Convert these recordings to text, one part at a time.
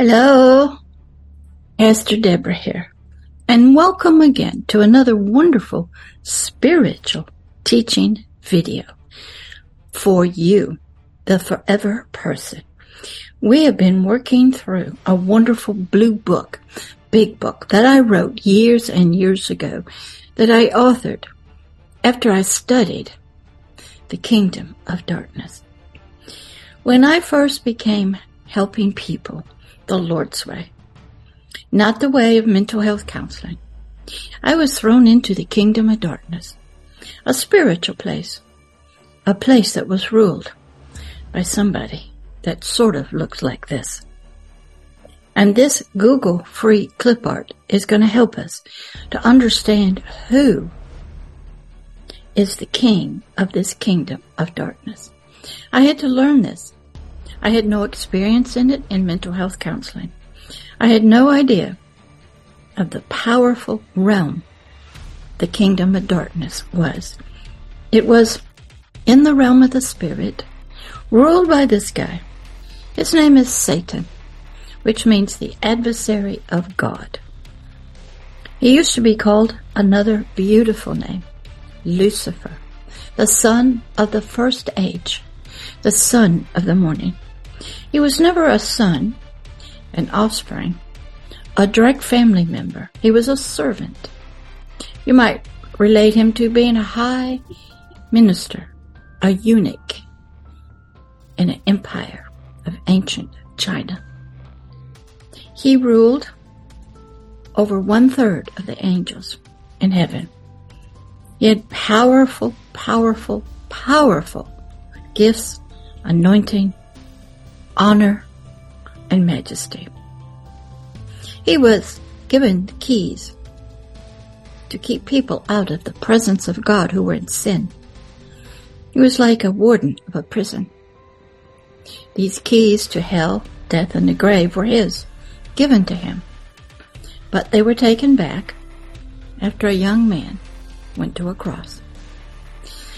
Hello, Pastor Deborah here, and welcome again to another wonderful spiritual teaching video for you, the forever person. We have been working through a wonderful blue book, big book that I wrote years and years ago that I authored after I studied the kingdom of darkness. When I first became helping people the Lord's way, not the way of mental health counseling, I was thrown into the kingdom of darkness, a spiritual place, a place that was ruled by somebody that sort of looks like this. And this Google free clip art is going to help us to understand who is the king of this kingdom of darkness. I had to learn this. I had no experience in it in mental health counseling. I had no idea of the powerful realm the kingdom of darkness was. It was in the realm of the spirit, ruled by this guy. His name is Satan, which means the adversary of God. He used to be called another beautiful name, Lucifer, the son of the first age, the son of the morning. He was never a son, an offspring, a direct family member. He was a servant. You might relate him to being a high minister, a eunuch in an empire of ancient China. He ruled over one third of the angels in heaven. He had powerful, powerful, powerful gifts, anointing, honor, and majesty. He was given the keys to keep people out of the presence of God who were in sin. He was like a warden of a prison. These keys to hell, death, and the grave were his, given to him. But they were taken back after a young man went to a cross.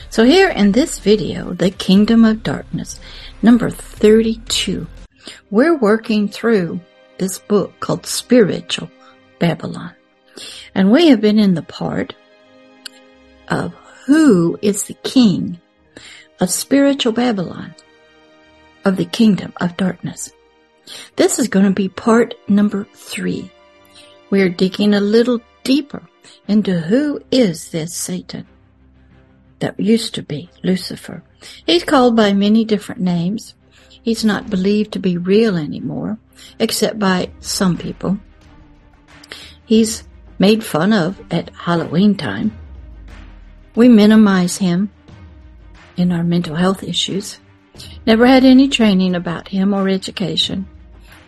So here in this video, The Kingdom of Darkness, number 32, we're working through this book called Spiritual Babylon. And we have been in the part of who is the king of spiritual Babylon, of the kingdom of darkness. This is going to be part number three. We're digging a little deeper into who is this Satan that used to be Lucifer. He's called by many different names. He's not believed to be real anymore, except by some people. He's made fun of at Halloween time. We minimize him in our mental health issues. Never had any training about him or education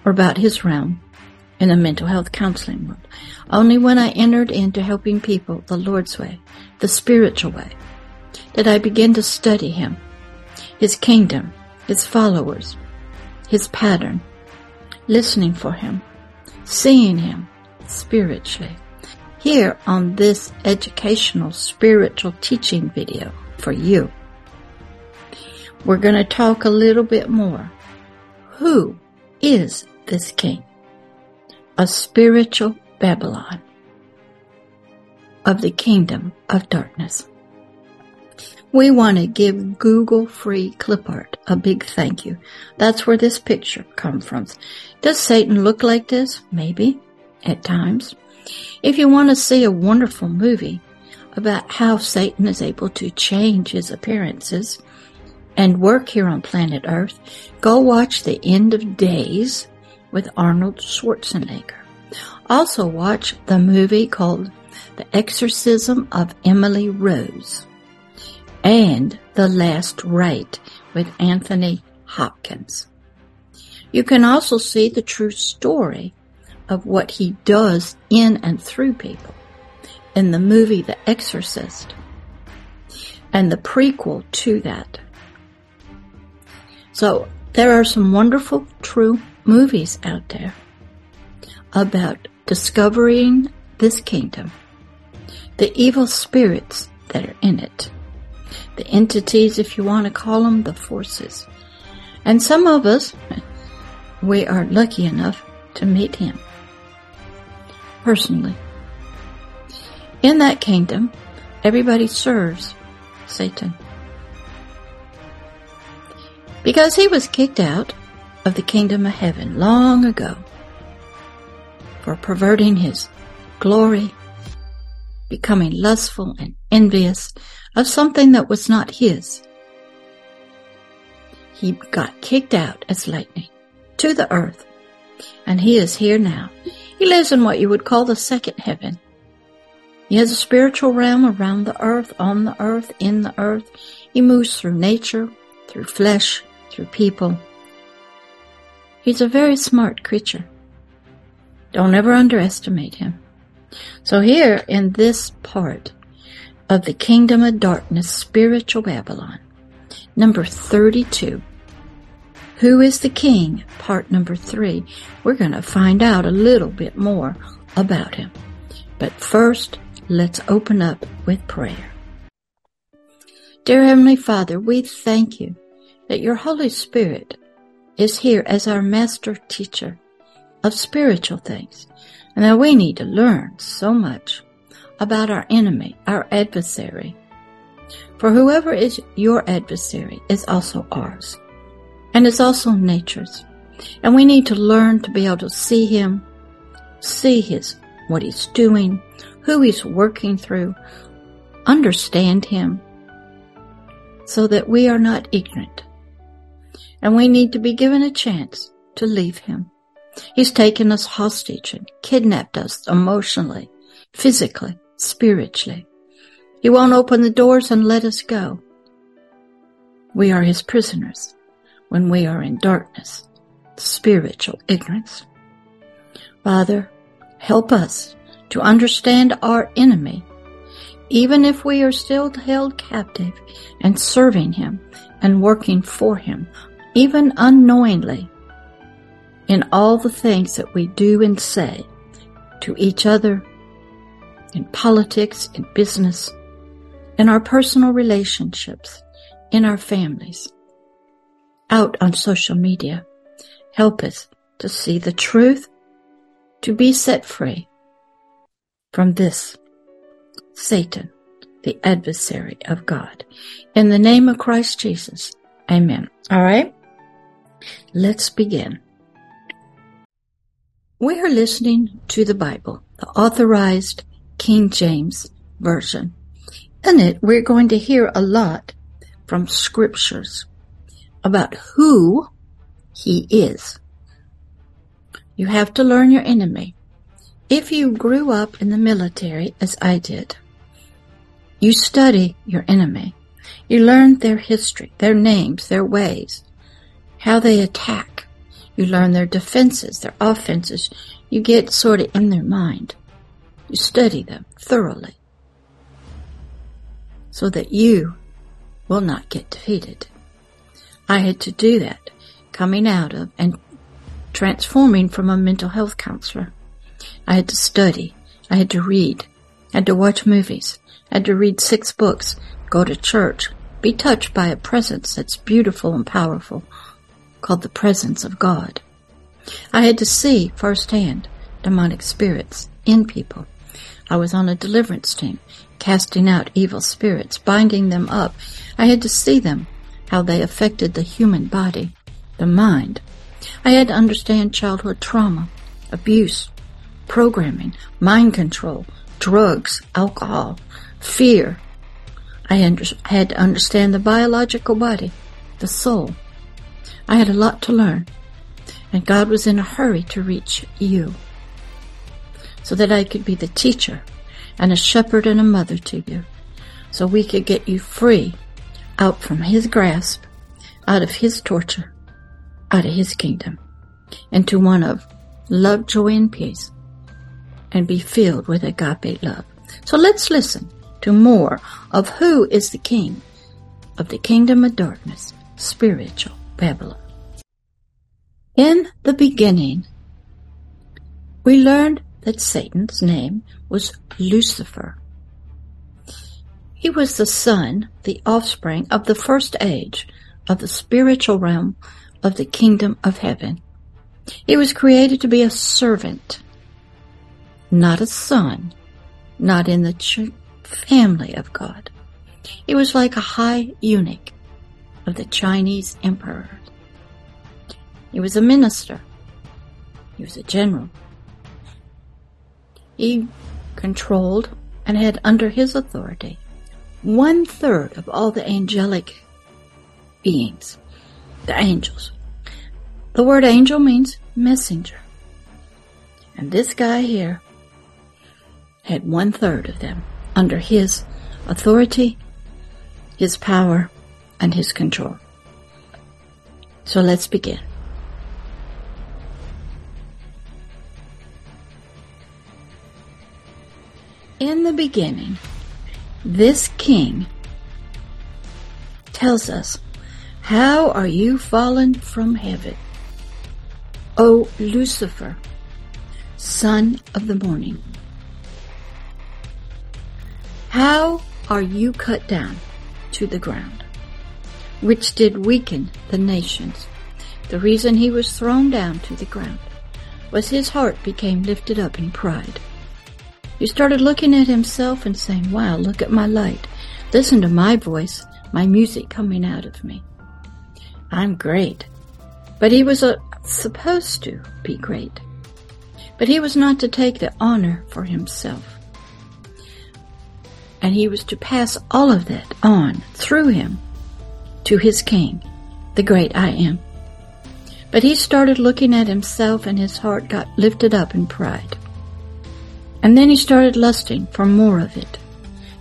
or about his realm in the mental health counseling world. Only when I entered into helping people the Lord's way, the spiritual way, did I begin to study Him, His kingdom, His followers, His pattern, listening for Him, seeing Him spiritually. Here on this educational spiritual teaching video for you, we're going to talk a little bit more. Who is this king? a spiritual Babylon of the kingdom of darkness. We want to give Google free clip art a big thank you. That's where this picture comes from. Does Satan look like this? Maybe, at times. If you want to see a wonderful movie about how Satan is able to change his appearances and work here on planet Earth, go watch The End of Days with Arnold Schwarzenegger. Also watch the movie called The Exorcism of Emily Rose and The Last Rite with Anthony Hopkins. You can also see the true story of what he does in and through people in the movie The Exorcist and the prequel to that. So there are some wonderful true movies out there about discovering this kingdom, the evil spirits that are in it, the entities, if you want to call them, the forces. And some of us, we are lucky enough to meet him personally. In that kingdom, everybody serves Satan. Because he was kicked out of the kingdom of heaven long ago for perverting his glory, becoming lustful and envious of something that was not his. He got kicked out as lightning to the earth, and he is here now. He lives in what you would call the second heaven. He has a spiritual realm around the earth, on the earth, in the earth. He moves through nature, through flesh, through people. He's a very smart creature. Don't ever underestimate him. So here in this part of the kingdom of darkness, spiritual Babylon, number 32, who is the king? Part number three. We're going to find out a little bit more about him. But first, let's open up with prayer. Dear Heavenly Father, we thank you that your Holy Spirit is here as our master teacher of spiritual things and that we need to learn so much about our enemy, our adversary. For whoever is your adversary is also ours and is also nature's. And we need to learn to be able to see him, see his, what he's doing, who he's working through, understand him so that we are not ignorant and we need to be given a chance to leave him. He's taken us hostage and kidnapped us emotionally, physically, spiritually. He won't open the doors and let us go. We are his prisoners when we are in darkness, spiritual ignorance. Father, help us to understand our enemy, even if we are still held captive and serving him and working for him even unknowingly, in all the things that we do and say to each other, in politics, in business, in our personal relationships, in our families, out on social media. Help us to see the truth, to be set free from this Satan, the adversary of God. In the name of Christ Jesus, amen. All right. Let's begin. We are listening to the Bible, the authorized King James Version. In it, we're going to hear a lot from scriptures about who he is. You have to learn your enemy. If you grew up in the military, as I did, you study your enemy. You learn their history, their names, their ways how they attack. You learn their defenses, their offenses. You get sort of in their mind. You study them thoroughly so that you will not get defeated. I had to do that coming out of and transforming from a mental health counselor. I had to study. I had to read. I had to watch movies. I had to read six books, go to church, be touched by a presence that's beautiful and powerful, called the presence of God. I had to see firsthand demonic spirits in people. I was on a deliverance team, casting out evil spirits, binding them up. I had to see them, how they affected the human body, the mind. I had to understand childhood trauma, abuse, programming, mind control, drugs, alcohol, fear. I had to understand the biological body, the soul, I had a lot to learn, and God was in a hurry to reach you so that I could be the teacher and a shepherd and a mother to you, so we could get you free out from His grasp, out of His torture, out of His kingdom, into one of love, joy, and peace, and be filled with agape love. So let's listen to more of who is the king of the kingdom of darkness, spiritual Babylon. In the beginning, we learned that Satan's name was Lucifer. He was the son, the offspring of the first age of the spiritual realm of the kingdom of heaven. He was created to be a servant, not a son, not in the ch- family of God. He was like a high eunuch of the Chinese emperor. He was a minister. He was a general. He controlled and had under his authority one third of all the angelic beings, the angels. The word angel means messenger. And this guy here had one third of them under his authority, his power, and his control. So let's begin. In the beginning, this king tells us, How are you fallen from heaven, O Lucifer, son of the morning? How are you cut down to the ground, which did weaken the nations? The reason he was thrown down to the ground was his heart became lifted up in pride. He started looking at himself and saying, Wow, look at my light. Listen to my voice, my music coming out of me. I'm great. But he was uh, supposed to be great. But he was not to take the honor for himself. And he was to pass all of that on through him to his king, the great I am. But he started looking at himself and his heart got lifted up in pride. And then he started lusting for more of it.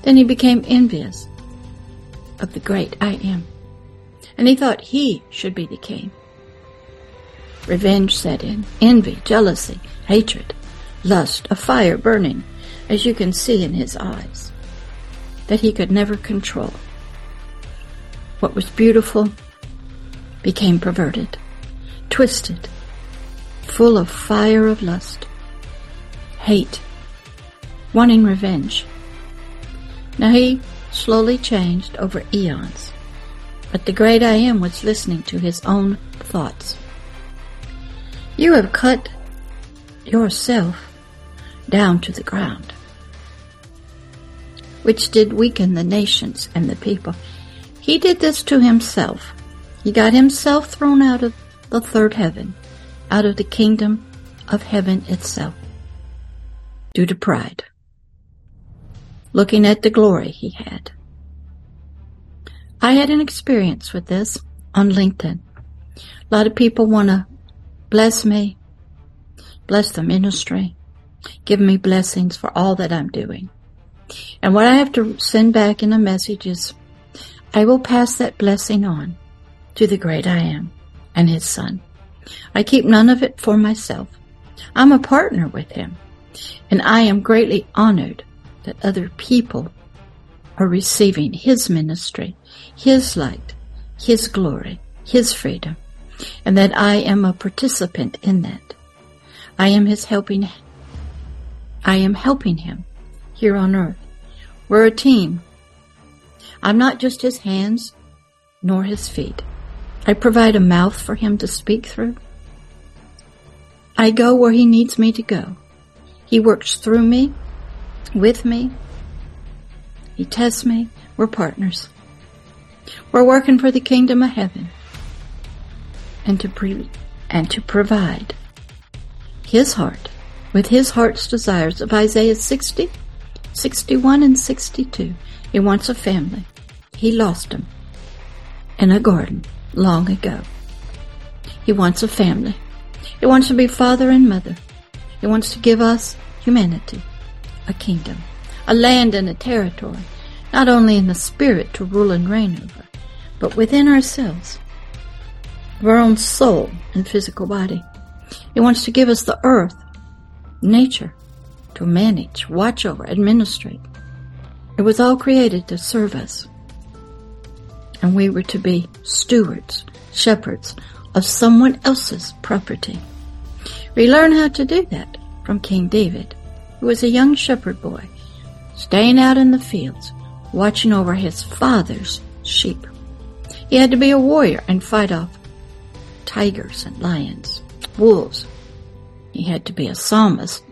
Then he became envious of the great I am. And he thought he should be the king. Revenge set in, envy, jealousy, hatred, lust, a fire burning, as you can see in his eyes, that he could never control. What was beautiful became perverted, twisted, full of fire of lust, hate, wanting revenge. Now he slowly changed over eons, but the great I Am was listening to his own thoughts. You have cut yourself down to the ground, which did weaken the nations and the people. He did this to himself. He got himself thrown out of the third heaven, out of the kingdom of heaven itself, due to pride looking at the glory he had. I had an experience with this on LinkedIn. A lot of people want to bless me, bless the ministry, give me blessings for all that I'm doing. And what I have to send back in a message is, I will pass that blessing on to the great I am and his son. I keep none of it for myself. I'm a partner with him and I am greatly honored that other people are receiving His ministry, His light, His glory, His freedom, and that I am a participant in that. I am His helping, I am helping Him here on earth. We're a team. I'm not just His hands nor His feet. I provide a mouth for Him to speak through. I go where He needs me to go. He works through me with me. He tests me. We're partners. We're working for the kingdom of heaven and to pre- and to provide his heart with his heart's desires of Isaiah 60, 61 and 62. He wants a family. He lost them in a garden long ago. He wants a family. He wants to be father and mother. He wants to give us humanity a kingdom, a land and a territory, not only in the spirit to rule and reign over, but within ourselves, of our own soul and physical body. He wants to give us the earth, nature, to manage, watch over, administrate. It was all created to serve us. And we were to be stewards, shepherds of someone else's property. We learn how to do that from King David who was a young shepherd boy, staying out in the fields, watching over his father's sheep. He had to be a warrior and fight off tigers and lions. wolves. He had to be a psalmist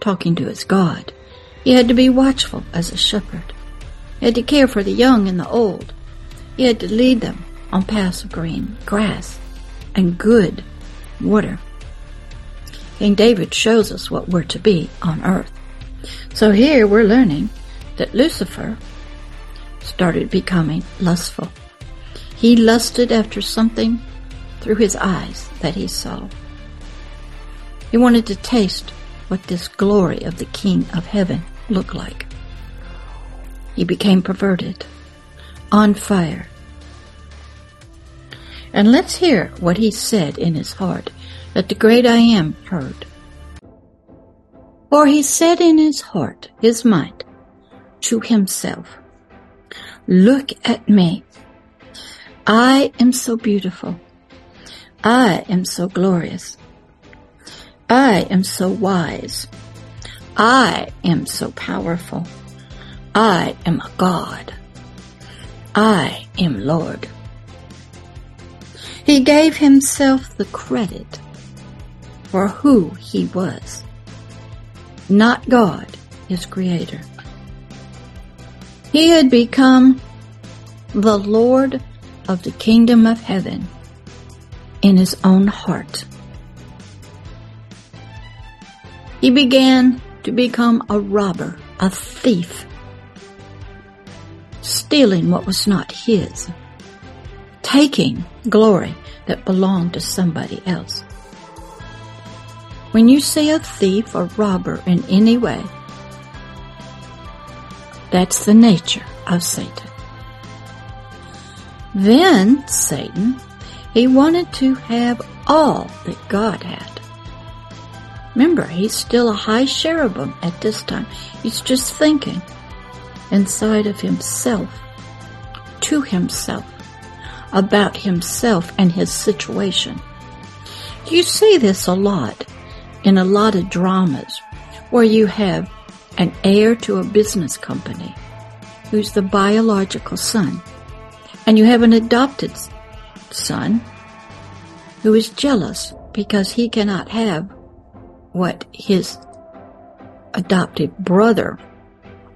talking to his God. He had to be watchful as a shepherd. He had to care for the young and the old. He had to lead them on paths of green grass and good water. King David shows us what we're to be on earth. So here we're learning that Lucifer started becoming lustful. He lusted after something through his eyes that he saw. He wanted to taste what this glory of the King of Heaven looked like. He became perverted, on fire. And let's hear what he said in his heart that the great I am heard. For he said in his heart, his mind, to himself, Look at me. I am so beautiful. I am so glorious. I am so wise. I am so powerful. I am a God. I am Lord. He gave himself the credit for who he was, not God, his creator. He had become the Lord of the kingdom of heaven in his own heart. He began to become a robber, a thief, stealing what was not his, taking glory that belonged to somebody else. When you see a thief or robber in any way, that's the nature of Satan. Then Satan, he wanted to have all that God had. Remember, he's still a high cherubim at this time. He's just thinking inside of himself, to himself, about himself and his situation. You see this a lot in a lot of dramas where you have an heir to a business company who's the biological son, and you have an adopted son who is jealous because he cannot have what his adopted brother,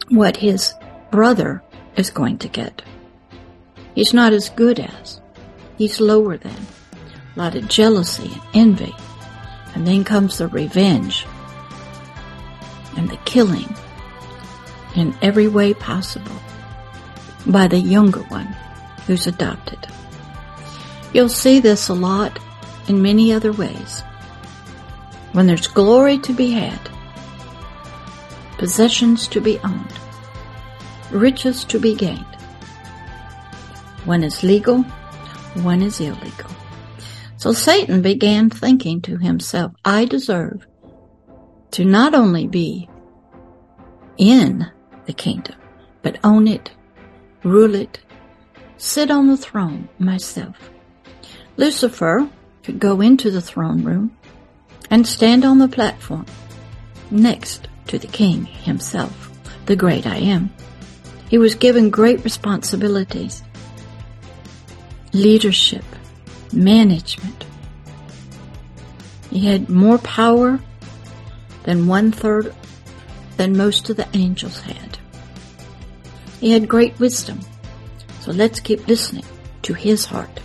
what his brother is going to get. He's not as good as. He's lower than. A lot of jealousy and envy. And then comes the revenge and the killing in every way possible by the younger one who's adopted. You'll see this a lot in many other ways when there's glory to be had, possessions to be owned, riches to be gained. One is legal, one is illegal. So Satan began thinking to himself, I deserve to not only be in the kingdom, but own it, rule it, sit on the throne myself. Lucifer could go into the throne room and stand on the platform next to the king himself, the great I am. He was given great responsibilities, leadership, management. He had more power than one third than most of the angels had. He had great wisdom. So let's keep listening to his heart.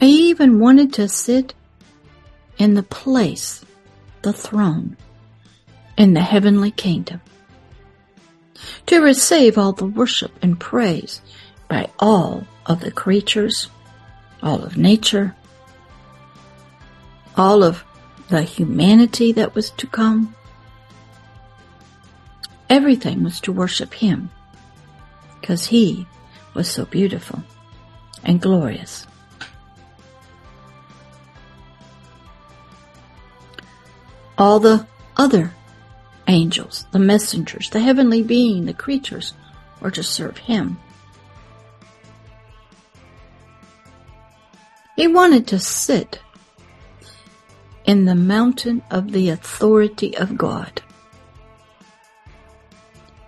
I even wanted to sit in the place, the throne, in the heavenly kingdom, to receive all the worship and praise by all of the creatures, all of nature, all of the humanity that was to come. Everything was to worship Him because He was so beautiful and glorious. all the other angels, the messengers, the heavenly being, the creatures, were to serve him. He wanted to sit in the mountain of the authority of God.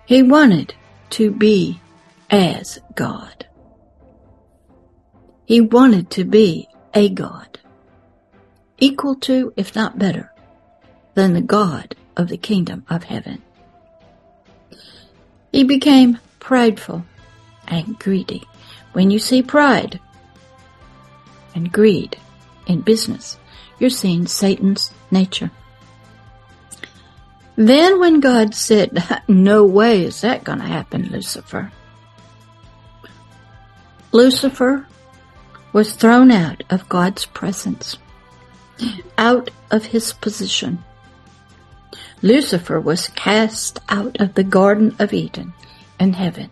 He wanted to be as God. He wanted to be a God, equal to, if not better, than the God of the kingdom of heaven. He became prideful and greedy. When you see pride and greed in business, you're seeing Satan's nature. Then when God said, no way is that going to happen, Lucifer. Lucifer was thrown out of God's presence, out of his position. Lucifer was cast out of the Garden of Eden and heaven.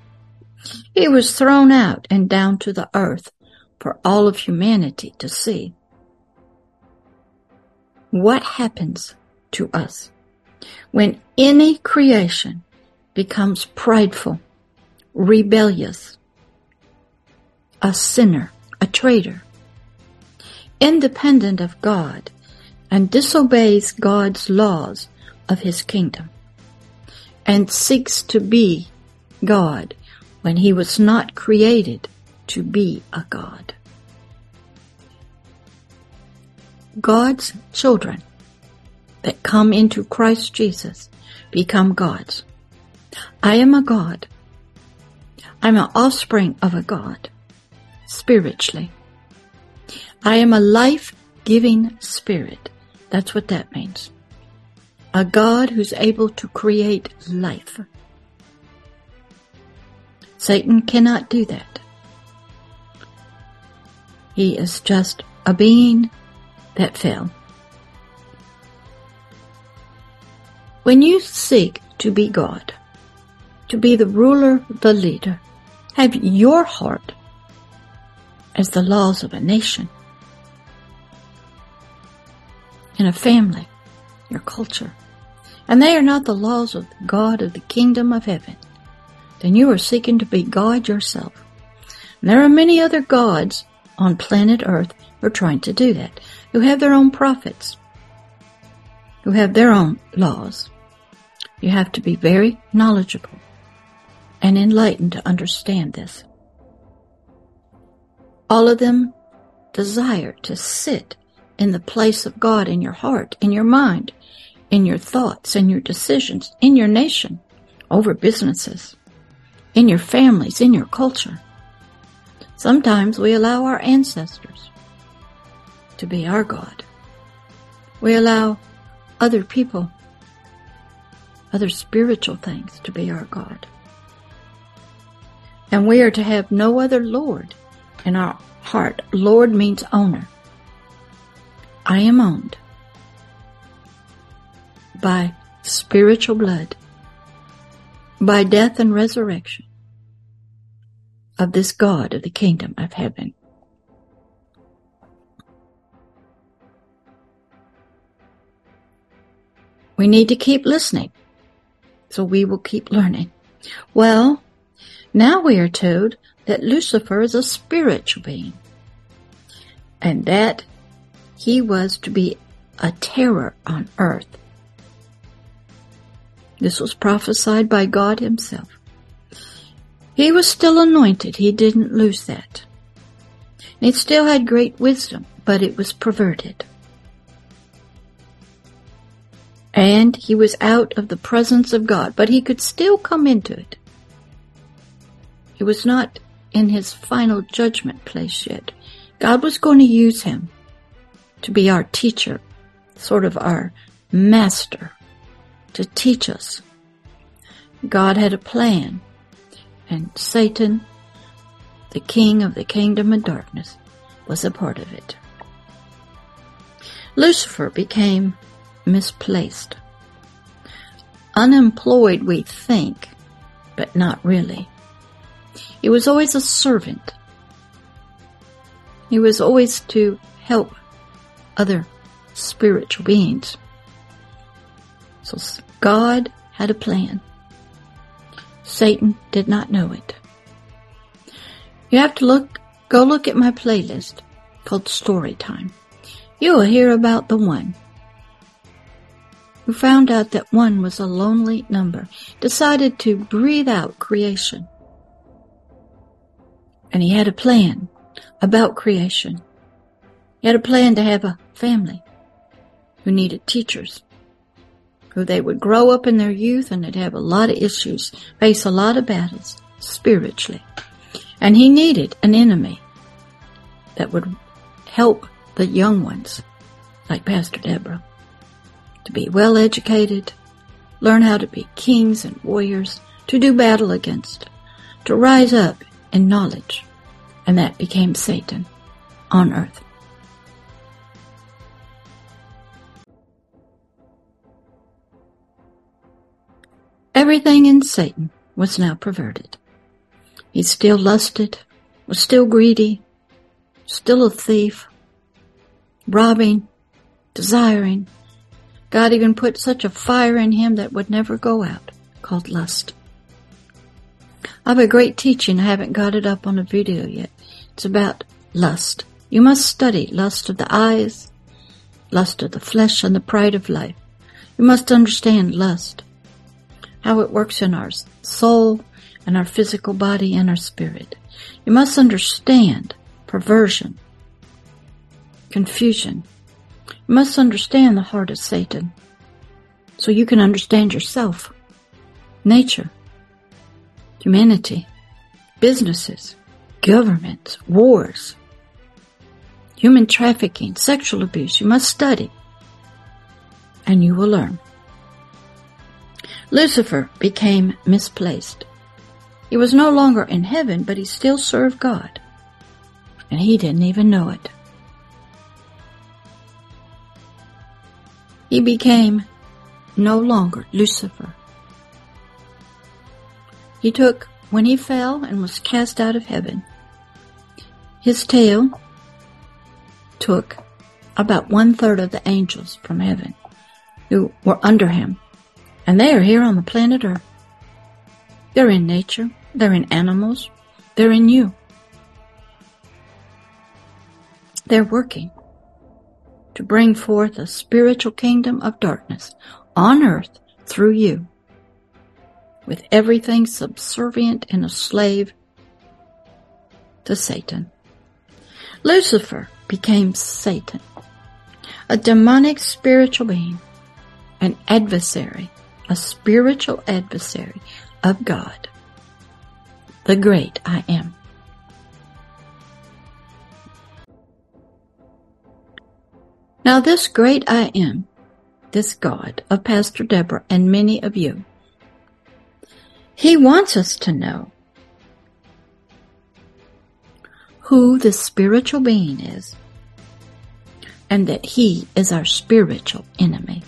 He was thrown out and down to the earth for all of humanity to see. What happens to us when any creation becomes prideful, rebellious, a sinner, a traitor, independent of God, and disobeys God's laws of his kingdom, and seeks to be God when he was not created to be a God. God's children that come into Christ Jesus become gods. I am a God. I'm an offspring of a God, spiritually. I am a life-giving spirit. That's what that means. A God who's able to create life. Satan cannot do that. He is just a being that fell. When you seek to be God, to be the ruler, the leader, have your heart as the laws of a nation, in a family, your culture, and they are not the laws of God of the kingdom of heaven, then you are seeking to be God yourself. And there are many other gods on planet Earth who are trying to do that, who have their own prophets, who have their own laws. You have to be very knowledgeable and enlightened to understand this. All of them desire to sit in the place of God in your heart, in your mind, in your thoughts, in your decisions, in your nation, over businesses, in your families, in your culture. Sometimes we allow our ancestors to be our God. We allow other people other spiritual things to be our God. And we are to have no other Lord in our heart. Lord means owner. I am owned by spiritual blood, by death and resurrection of this God of the kingdom of heaven. We need to keep listening so we will keep learning. Well, now we are told that Lucifer is a spiritual being and that he was to be a terror on earth. This was prophesied by God himself. He was still anointed. He didn't lose that. It still had great wisdom, but it was perverted and he was out of the presence of God, but he could still come into it. He was not in his final judgment place yet. God was going to use him to be our teacher, sort of our master, to teach us. God had a plan, and Satan, the king of the kingdom of darkness, was a part of it. Lucifer became misplaced. Unemployed, we think, but not really. He was always a servant. He was always to help other spiritual beings. So God had a plan. Satan did not know it. You have to look, go look at my playlist called Story Time. You will hear about the one who found out that one was a lonely number, decided to breathe out creation. And he had a plan about creation. He had a plan to have a family who needed teachers, who they would grow up in their youth and they'd have a lot of issues, face a lot of battles spiritually. And he needed an enemy that would help the young ones, like Pastor Deborah, to be well educated, learn how to be kings and warriors, to do battle against, to rise up in knowledge. And that became Satan on earth. Everything in Satan was now perverted. He still lusted, was still greedy, still a thief, robbing, desiring. God even put such a fire in him that would never go out, called lust. I have a great teaching. I haven't got it up on a video yet. It's about lust. You must study lust of the eyes, lust of the flesh, and the pride of life. You must understand lust, how it works in our soul and our physical body and our spirit. You must understand perversion, confusion. You must understand the heart of Satan so you can understand yourself, nature, humanity, businesses, governments, wars, human trafficking, sexual abuse. You must study and you will learn. Lucifer became misplaced. He was no longer in heaven, but he still served God. And he didn't even know it. He became no longer Lucifer. He took, when he fell and was cast out of heaven, his tail took about one third of the angels from heaven who were under him. And they are here on the planet Earth. They're in nature. They're in animals. They're in you. They're working to bring forth a spiritual kingdom of darkness on earth through you, with everything subservient and a slave to Satan. Lucifer became Satan, a demonic spiritual being, an adversary, a spiritual adversary of God, the great I am. Now this great I am, this God of Pastor Deborah and many of you, he wants us to know who the spiritual being is and that he is our spiritual enemy.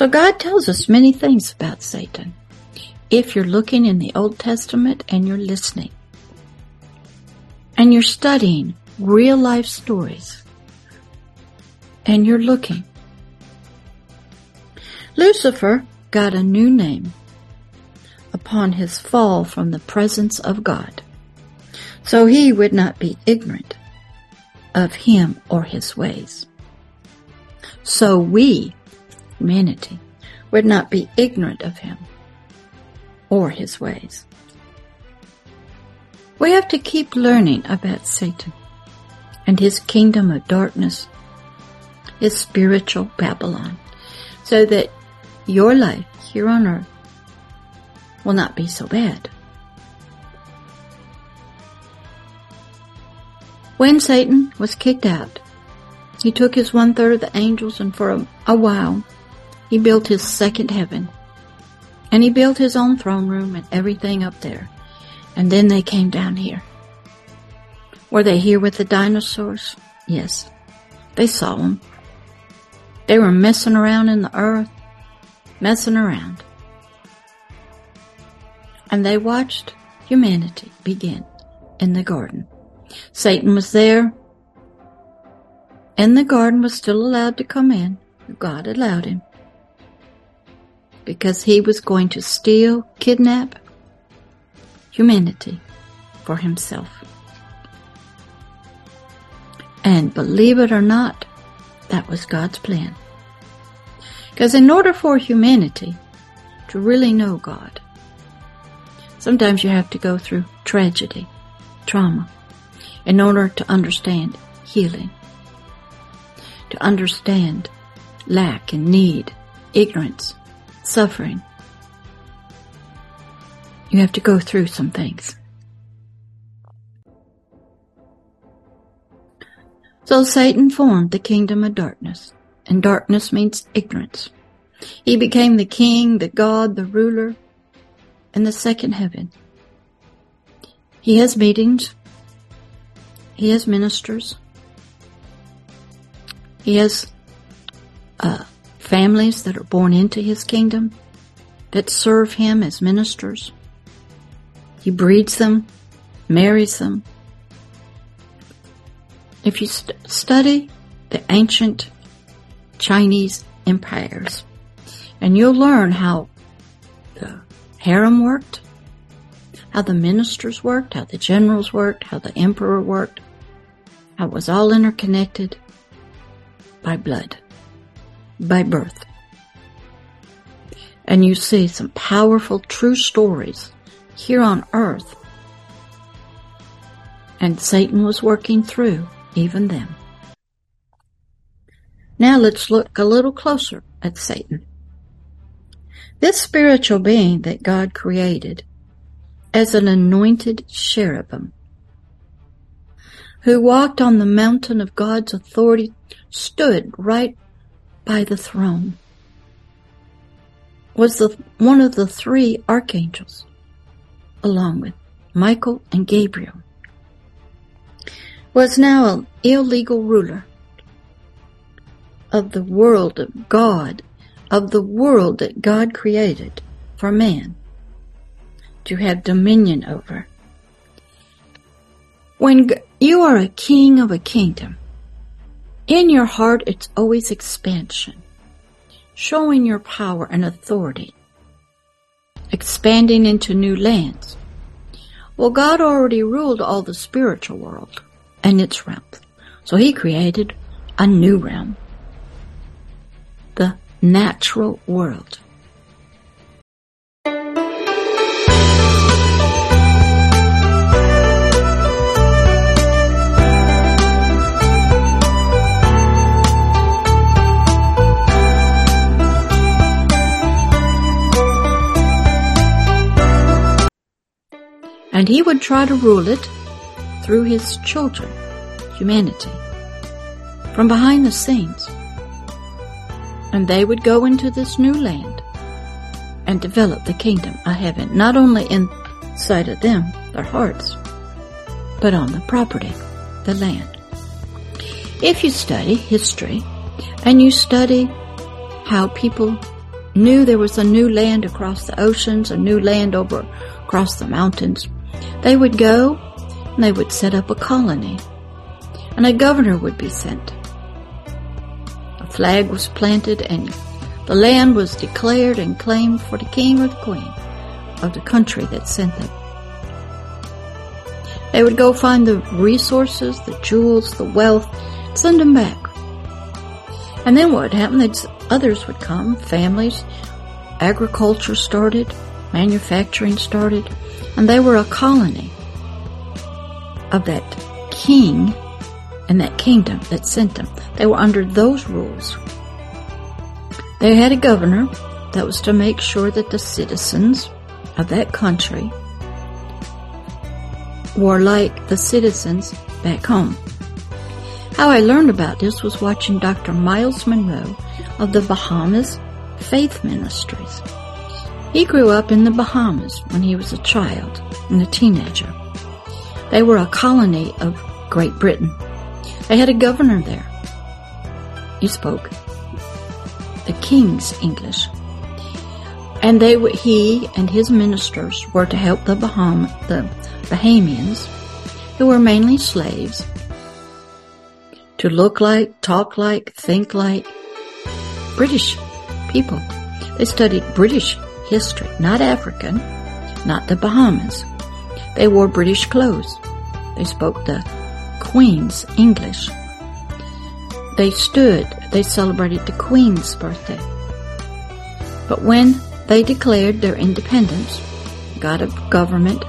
So God tells us many things about Satan. If you're looking in the Old Testament and you're listening and you're studying real life stories and you're looking, Lucifer got a new name upon his fall from the presence of God. So he would not be ignorant of him or his ways. So we humanity would not be ignorant of him or his ways. We have to keep learning about Satan and his kingdom of darkness, his spiritual Babylon, so that your life here on earth will not be so bad. When Satan was kicked out, he took his one third of the angels and for a, a while he built his second heaven. And he built his own throne room and everything up there. And then they came down here. Were they here with the dinosaurs? Yes. They saw them. They were messing around in the earth, messing around. And they watched humanity begin in the garden. Satan was there, and the garden was still allowed to come in. God allowed him because he was going to steal, kidnap humanity for himself. And believe it or not, that was God's plan. Because in order for humanity to really know God, sometimes you have to go through tragedy, trauma. in order to understand healing, to understand lack and need, ignorance, suffering. You have to go through some things. So Satan formed the kingdom of darkness, and darkness means ignorance. He became the king, the god, the ruler, in the second heaven. He has meetings. He has ministers. He has uh, families that are born into his kingdom that serve him as ministers. He breeds them, marries them. If you st- study the ancient Chinese empires, and you'll learn how the harem worked, how the ministers worked, how the generals worked, how the emperor worked, how it was all interconnected by blood, by birth. And you see some powerful true stories here on earth. And Satan was working through even them. Now let's look a little closer at Satan. This spiritual being that God created as an anointed cherubim who walked on the mountain of God's authority stood right by the throne was the one of the three archangels along with Michael and Gabriel was now an illegal ruler of the world of God of the world that God created for man to have dominion over. When you are a king of a kingdom, in your heart it's always expansion, showing your power and authority, expanding into new lands. Well, God already ruled all the spiritual world and its realms, so He created a new realm, the natural world. And he would try to rule it through his children, humanity, from behind the scenes and they would go into this new land and develop the kingdom of heaven, not only inside of them, their hearts, but on the property, the land. If you study history and you study how people knew there was a new land across the oceans, a new land over across the mountains, they would go and they would set up a colony and a governor would be sent A flag was planted and the land was declared and claimed for the king or the queen of the country that sent them. They would go find the resources, the jewels, the wealth, send them back. And then what happened? Others would come, families, agriculture started, manufacturing started, and they were a colony of that king and that kingdom that sent them. They were under those rules. They had a governor that was to make sure that the citizens of that country were like the citizens back home. How I learned about this was watching Dr. Myles Munroe of the Bahamas Faith Ministries. He grew up in the Bahamas when he was a child and a teenager. They were a colony of Great Britain. They had a governor there. He spoke the king's English. And they he and his ministers were to help the Baham, the Bahamians, who were mainly slaves, to look like, talk like, think like British people. They studied British history, not African, not the Bahamas. They wore British clothes. They spoke the Queen's English. They stood, they celebrated the Queen's birthday. But when they declared their independence, got a government,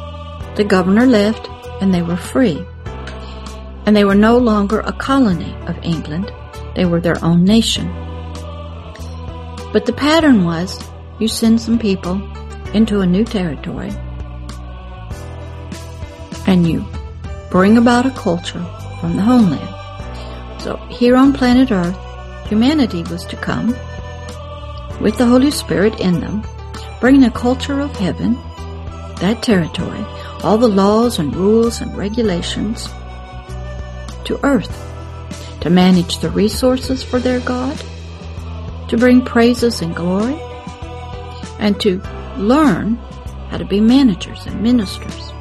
the governor left, and they were free. and they were no longer a colony of England. They were their own nation. But the pattern was you send some people into a new territory and you bring about a culture from the homeland. So here on planet Earth, humanity was to come with the Holy Spirit in them, bringing a culture of heaven, that territory, all the laws and rules and regulations to earth, to manage the resources for their God, to bring praises and glory, and to learn how to be managers and ministers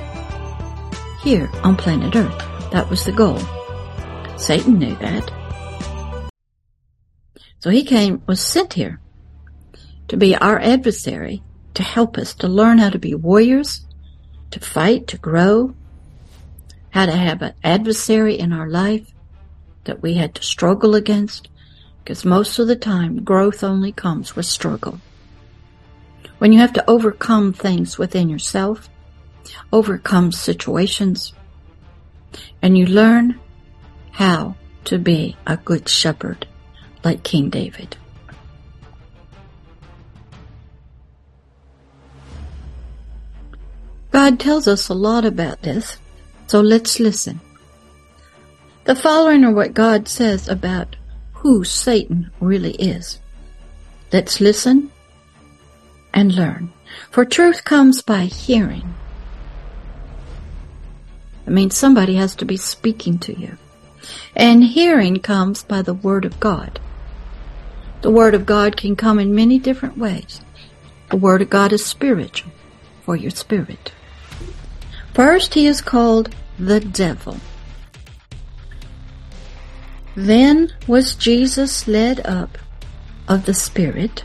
here on planet Earth. That was the goal. Satan knew that. So he came, was sent here to be our adversary, to help us to learn how to be warriors, to fight, to grow, how to have an adversary in our life that we had to struggle against, because most of the time growth only comes with struggle. When you have to overcome things within yourself, overcome situations, and you learn how to be a good shepherd like King David. God tells us a lot about this, so let's listen. The following are what God says about who Satan really is. Let's listen and learn. For truth comes by hearing. I mean, somebody has to be speaking to you. And hearing comes by the Word of God. The Word of God can come in many different ways. The Word of God is spiritual for your spirit. First, he is called the devil. Then was Jesus led up of the Spirit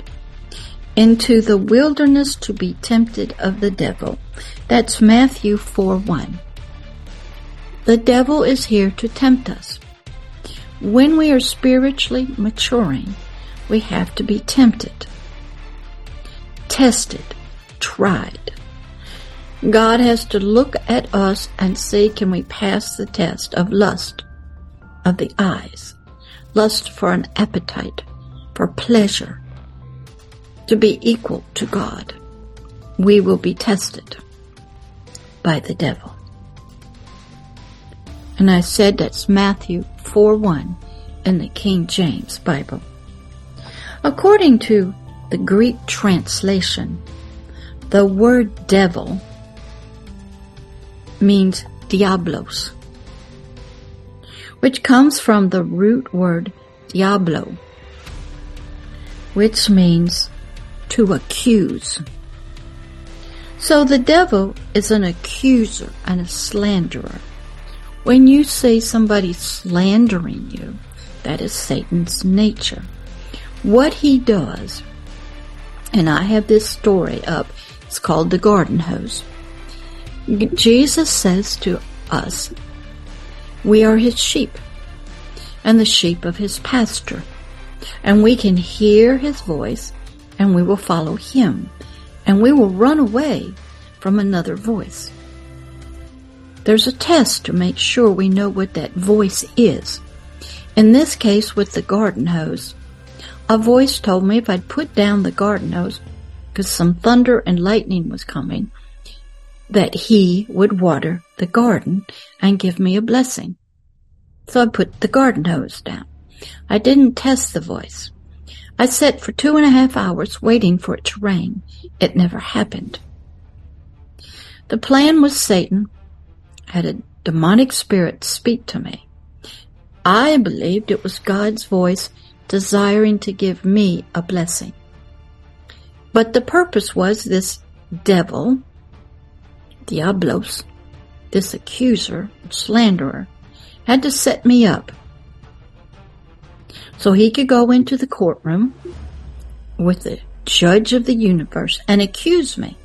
into the wilderness to be tempted of the devil. That's Matthew 4 1. The devil is here to tempt us. When we are spiritually maturing, we have to be tempted, tested, tried. God has to look at us and see can we pass the test of lust of the eyes, lust for an appetite, for pleasure, to be equal to God. We will be tested by the devil. And I said that's Matthew 4 1 in the King James Bible. According to the Greek translation, the word devil means diablos, which comes from the root word diablo, which means to accuse. So the devil is an accuser and a slanderer. When you see somebody slandering you, that is Satan's nature. What he does, and I have this story up, it's called the garden hose. Jesus says to us, we are his sheep and the sheep of his pasture. And we can hear his voice and we will follow him and we will run away from another voice. There's a test to make sure we know what that voice is. In this case with the garden hose, a voice told me if I'd put down the garden hose, because some thunder and lightning was coming, that he would water the garden and give me a blessing. So I put the garden hose down. I didn't test the voice. I sat for two and a half hours waiting for it to rain. It never happened. The plan was Satan had a demonic spirit speak to me. I believed it was God's voice desiring to give me a blessing. But the purpose was this devil Diablos, this accuser, slanderer, had to set me up so he could go into the courtroom with the judge of the universe and accuse me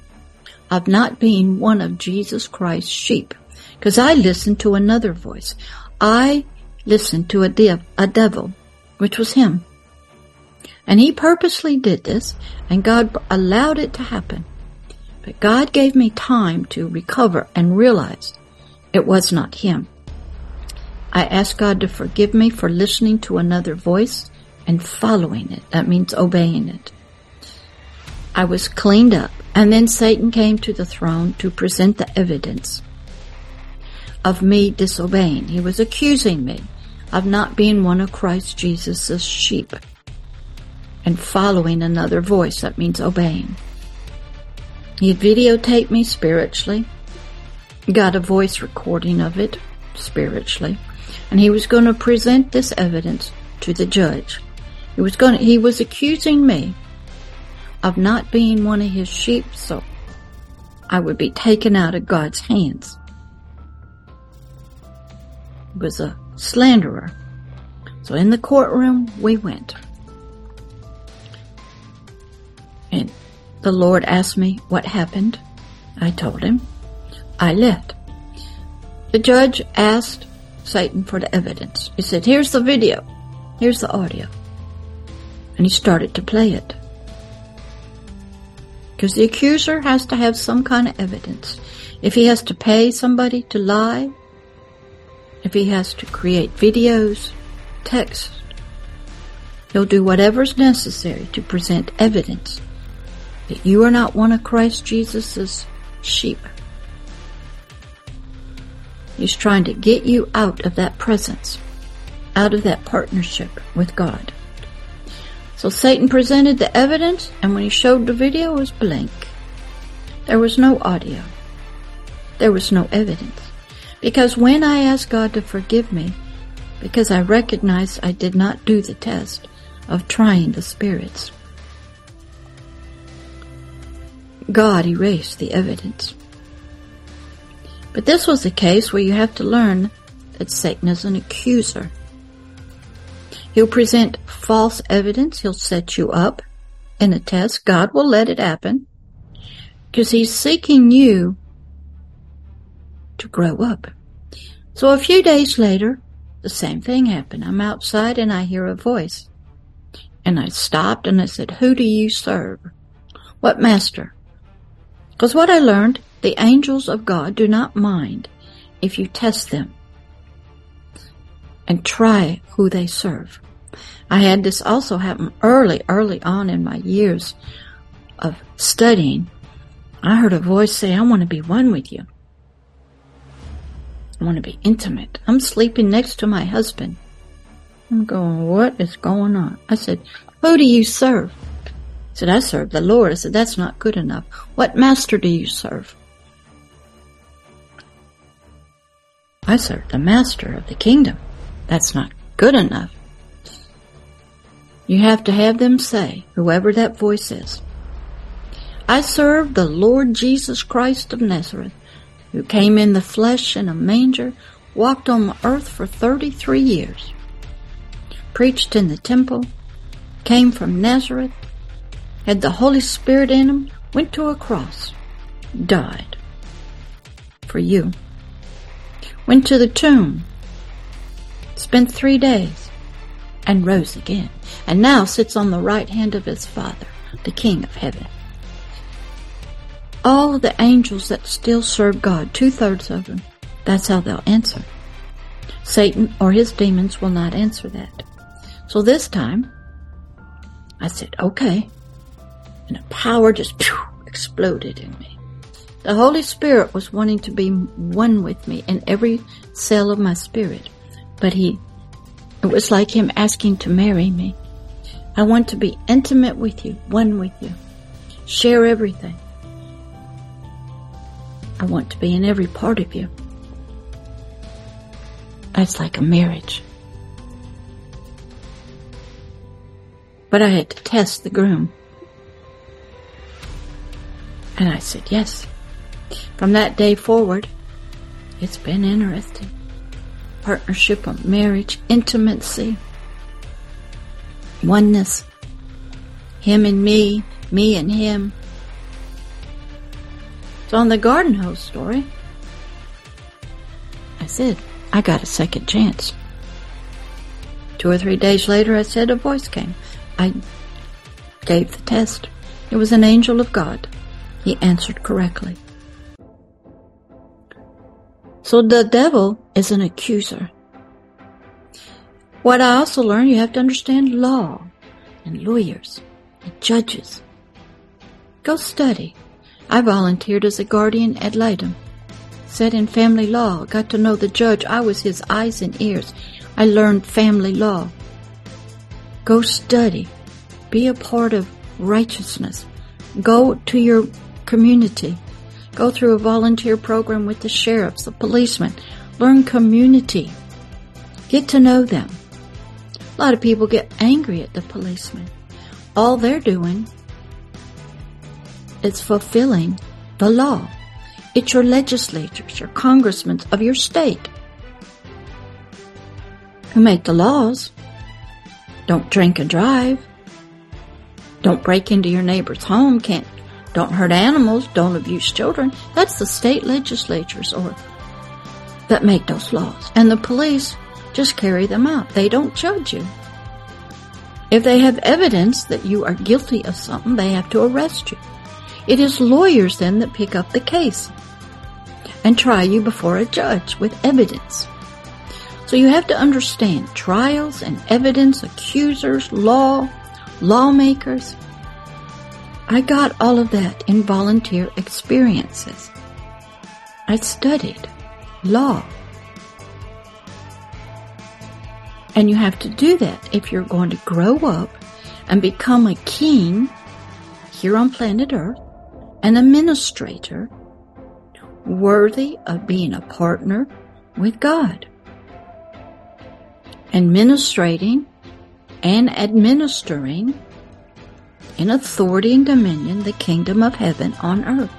of not being one of Jesus Christ's sheep. Because I listened to another voice. I listened to a, de- a devil, which was him. And he purposely did this, and God allowed it to happen. But God gave me time to recover and realize it was not him. I asked God to forgive me for listening to another voice and following it. That means obeying it. I was cleaned up, and then Satan came to the throne to present the evidence of me disobeying. He was accusing me of not being one of Christ Jesus' sheep and following another voice. That means obeying. He videotaped me spiritually, got a voice recording of it spiritually, and he was going to present this evidence to the judge. He was going to, he was accusing me of not being one of his sheep, so I would be taken out of God's hands. He was a slanderer. So in the courtroom we went. And the Lord asked me what happened. I told him. I left. The judge asked Satan for the evidence. He said, here's the video. Here's the audio. And he started to play it. Because the accuser has to have some kind of evidence. If he has to pay somebody to lie, if he has to create videos, text, he'll do whatever's necessary to present evidence that you are not one of Christ Jesus' sheep. He's trying to get you out of that presence, out of that partnership with God. So Satan presented the evidence, and when he showed the video, it was blank. There was no audio. There was no evidence. Because when I asked God to forgive me, because I recognized I did not do the test of trying the spirits, God erased the evidence. But this was a case where you have to learn that Satan is an accuser. He'll present false evidence. He'll set you up in a test. God will let it happen because he's seeking you to grow up. So a few days later, the same thing happened. I'm outside and I hear a voice. And I stopped and I said, who do you serve? What master? Because what I learned, the angels of God do not mind if you test them and try who they serve. I had this also happen early, early on in my years of studying. I heard a voice say, I want to be one with you. I want to be intimate. I'm sleeping next to my husband. I'm going, what is going on? I said, who do you serve? He said, I serve the Lord. I said, that's not good enough. What master do you serve? I serve the master of the kingdom. That's not good enough. You have to have them say, whoever that voice is, I serve the Lord Jesus Christ of Nazareth, who came in the flesh in a manger, walked on the earth for 33 years, preached in the temple, came from Nazareth, had the Holy Spirit in him, went to a cross, died for you went to the tomb, spent three days, and rose again, and now sits on the right hand of his Father, the King of heaven. All of the angels that still serve God, two thirds of them, that's how they'll answer. Satan or his demons will not answer that. So this time, I said, okay. And a power just pew, exploded in me. The Holy Spirit was wanting to be one with me in every cell of my spirit, but he, it was like him asking to marry me. I want to be intimate with you, one with you, share everything. I want to be in every part of you. That's like a marriage. But I had to test the groom. And I said, yes. From that day forward, it's been interesting. Partnership of marriage, intimacy, oneness, him and me, me and him. So on the garden hose story, I said, I got a second chance. Two or three days later, I said a voice came. I gave the test. It was an angel of God. He answered correctly. So the devil is an accuser. What I also learned, you have to understand law and lawyers and judges. Go study. I volunteered as a guardian ad litem. Sat in family law, got to know the judge. I was his eyes and ears. I learned family law. Go study. Be a part of righteousness. Go to your community. Go through a volunteer program with the sheriffs, the policemen. Learn community. Get to know them. A lot of people get angry at the policemen. All they're doing is fulfilling the law. It's your legislators, your congressmen of your state who make the laws. Don't drink and drive. Don't break into your neighbor's home. Can't, don't hurt animals. Don't abuse children. That's the state legislatures or that make those laws. And the police just carry them out. They don't judge you. If they have evidence that you are guilty of something, they have to arrest you. It is lawyers then that pick up the case and try you before a judge with evidence. So you have to understand trials and evidence, accusers, law, lawmakers. I got all of that in volunteer experiences. I studied law. And you have to do that if you're going to grow up and become a king here on planet Earth, an administrator worthy of being a partner with God administrating and administering in authority and dominion the kingdom of heaven on earth.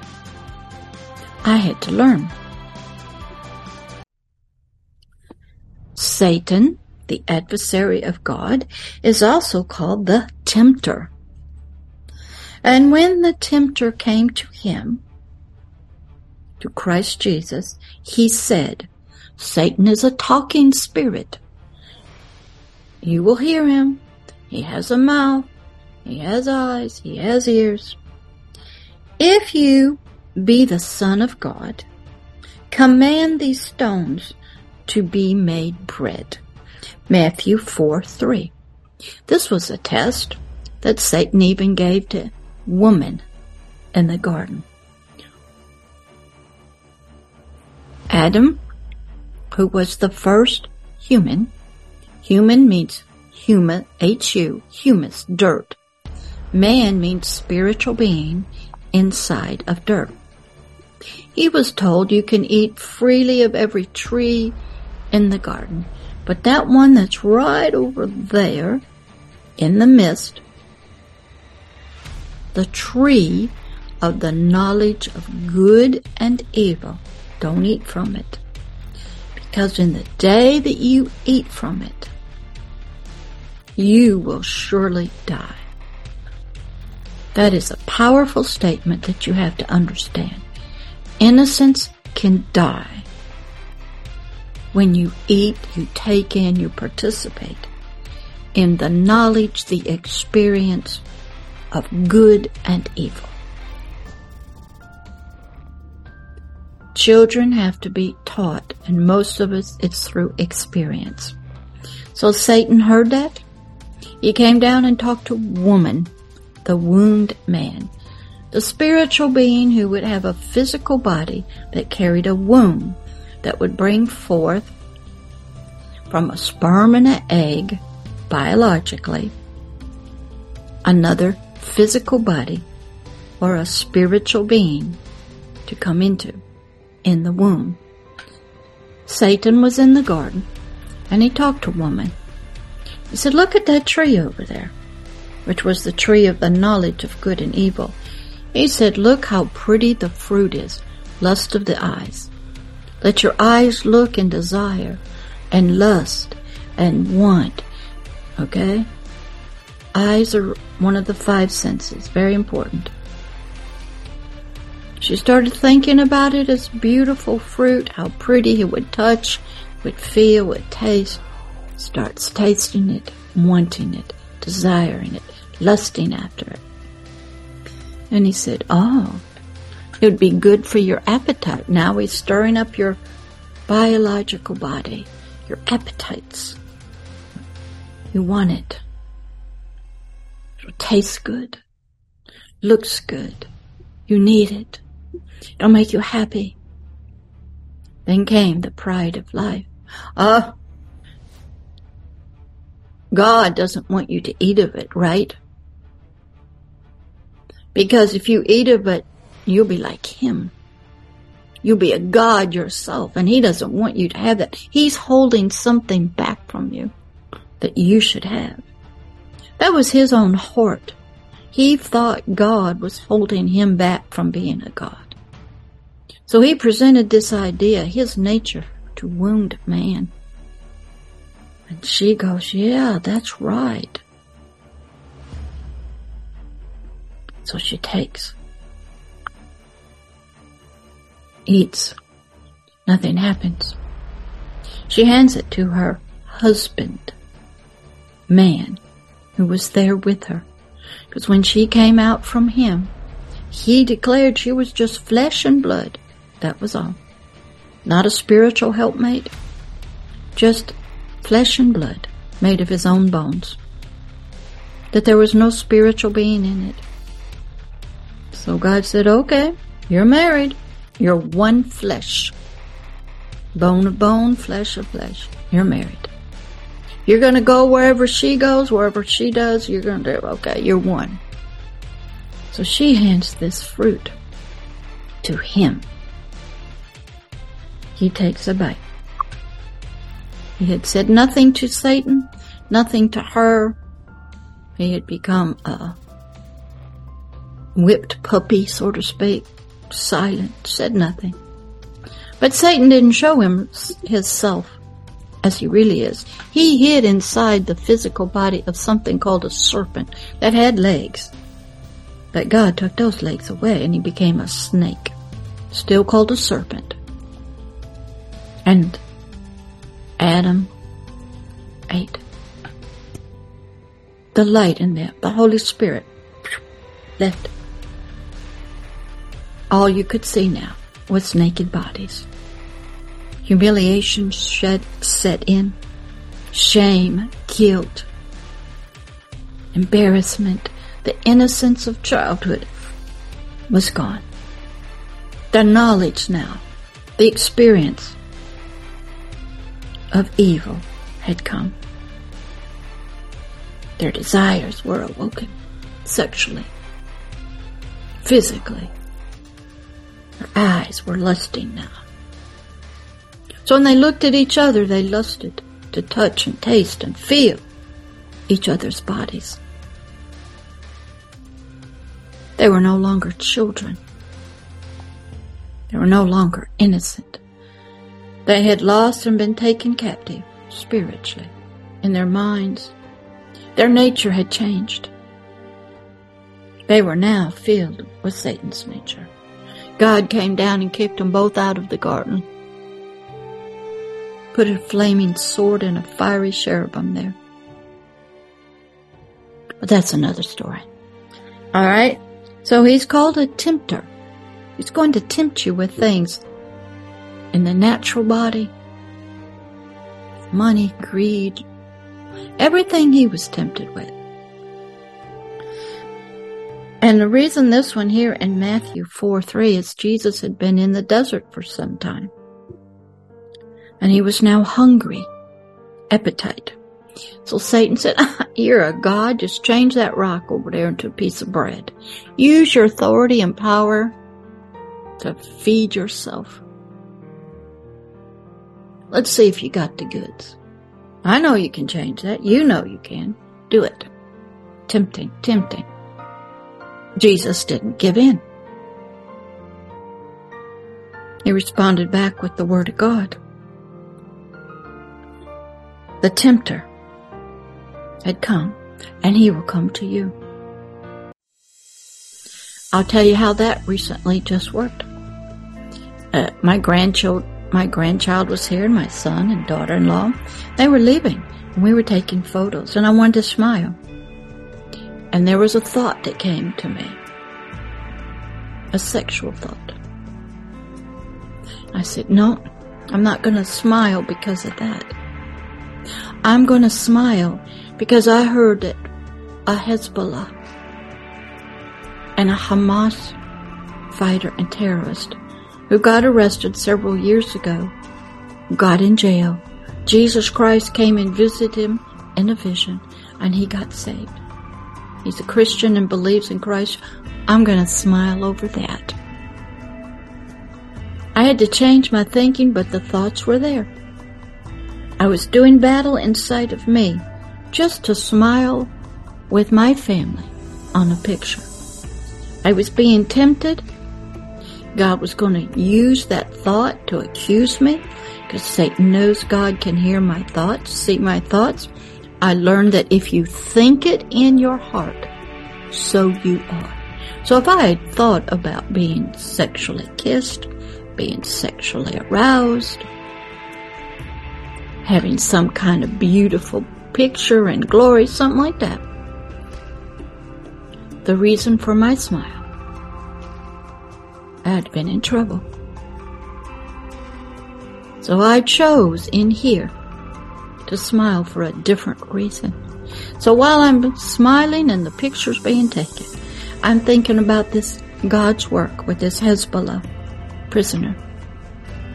I had to learn. Satan, the adversary of God, is also called the tempter. And when the tempter came to him, to Christ Jesus, he said, Satan is a talking spirit you will hear him. He has a mouth. He has eyes. He has ears. If you be the Son of God, command these stones to be made bread. Matthew 4 3. This was a test that Satan even gave to woman in the garden. Adam, who was the first human, Human means human, H-U, humus, dirt. Man means spiritual being inside of dirt. He was told you can eat freely of every tree in the garden, but that one that's right over there in the mist, the tree of the knowledge of good and evil, don't eat from it. Because in the day that you eat from it, you will surely die. That is a powerful statement that you have to understand. Innocence can die. When you eat, you take in, you participate in the knowledge, the experience of good and evil. Children have to be taught, and most of us, it's through experience. So Satan heard that. He came down and talked to woman, the wound man, the spiritual being who would have a physical body that carried a womb that would bring forth from a sperm and an egg, biologically, another physical body or a spiritual being to come into in the womb. Satan was in the garden and he talked to woman he said, Look at that tree over there, which was the tree of the knowledge of good and evil. He said, Look how pretty the fruit is, lust of the eyes. Let your eyes look and desire and lust and want. Okay? Eyes are one of the five senses, very important. She started thinking about it as beautiful fruit, how pretty it would touch, would feel, would taste starts tasting it, wanting it, desiring it, lusting after it. And he said, Oh, it would be good for your appetite. Now he's stirring up your biological body, your appetites. You want it. It'll taste good. Looks good. You need it. It'll make you happy. Then came the pride of life. Uh, God doesn't want you to eat of it, right? Because if you eat of it, you'll be like Him. You'll be a God yourself, and He doesn't want you to have that. He's holding something back from you that you should have. That was His own heart. He thought God was holding him back from being a God. So he presented this idea, his nature, to wound man. And she goes, yeah, that's right. So she takes, eats, nothing happens. She hands it to her husband, man, who was there with her. Because when she came out from him, he declared she was just flesh and blood. That was all. Not a spiritual helpmate, just flesh and blood made of his own bones. That there was no spiritual being in it. So God said, okay, you're married. You're one flesh. Bone of bone, flesh of flesh. You're married. You're going to go wherever she goes, wherever she does, you're going to do, okay, you're one. So she hands this fruit to him. He takes a bite. He had said nothing to Satan, nothing to her. He had become a whipped puppy, so to speak, silent, said nothing. But Satan didn't show him his self as he really is. He hid inside the physical body of something called a serpent that had legs. But God took those legs away and he became a snake, still called a serpent. And Adam ate. The light in them, the Holy Spirit, left. All you could see now was naked bodies. Humiliation shed, set in. Shame, guilt, embarrassment, the innocence of childhood was gone. The knowledge now, the experience of evil had come. Their desires were awoken sexually, physically. Eyes were lusting now. So when they looked at each other, they lusted to touch and taste and feel each other's bodies. They were no longer children. They were no longer innocent. They had lost and been taken captive spiritually in their minds. Their nature had changed. They were now filled with Satan's nature. God came down and kicked them both out of the garden put a flaming sword and a fiery cherubim there. But that's another story. All right. So he's called a tempter. He's going to tempt you with things in the natural body, money, greed, everything he was tempted with. And the reason this one here in Matthew 4 3 is Jesus had been in the desert for some time and he was now hungry. Appetite. So Satan said, You're a God, just change that rock over there into a piece of bread. Use your authority and power to feed yourself. Let's see if you got the goods. I know you can change that. You know you can. Do it. Tempting, tempting. Jesus didn't give in. He responded back with the Word of God. The tempter had come, and he will come to you. I'll tell you how that recently just worked. Uh, my grandchild, my grandchild was here, and my son and daughter-in-law. They were leaving, and we were taking photos, and I wanted to smile. And there was a thought that came to me, a sexual thought. I said, "No, I'm not going to smile because of that." I'm going to smile because I heard that a Hezbollah and a Hamas fighter and terrorist who got arrested several years ago got in jail. Jesus Christ came and visited him in a vision and he got saved. He's a Christian and believes in Christ. I'm going to smile over that. I had to change my thinking, but the thoughts were there. I was doing battle inside of me just to smile with my family on a picture. I was being tempted. God was going to use that thought to accuse me because Satan knows God can hear my thoughts, see my thoughts. I learned that if you think it in your heart, so you are. So if I had thought about being sexually kissed, being sexually aroused, having some kind of beautiful picture and glory, something like that. The reason for my smile. I had been in trouble. So I chose in here to smile for a different reason. So while I'm smiling and the picture's being taken, I'm thinking about this God's work with this Hezbollah prisoner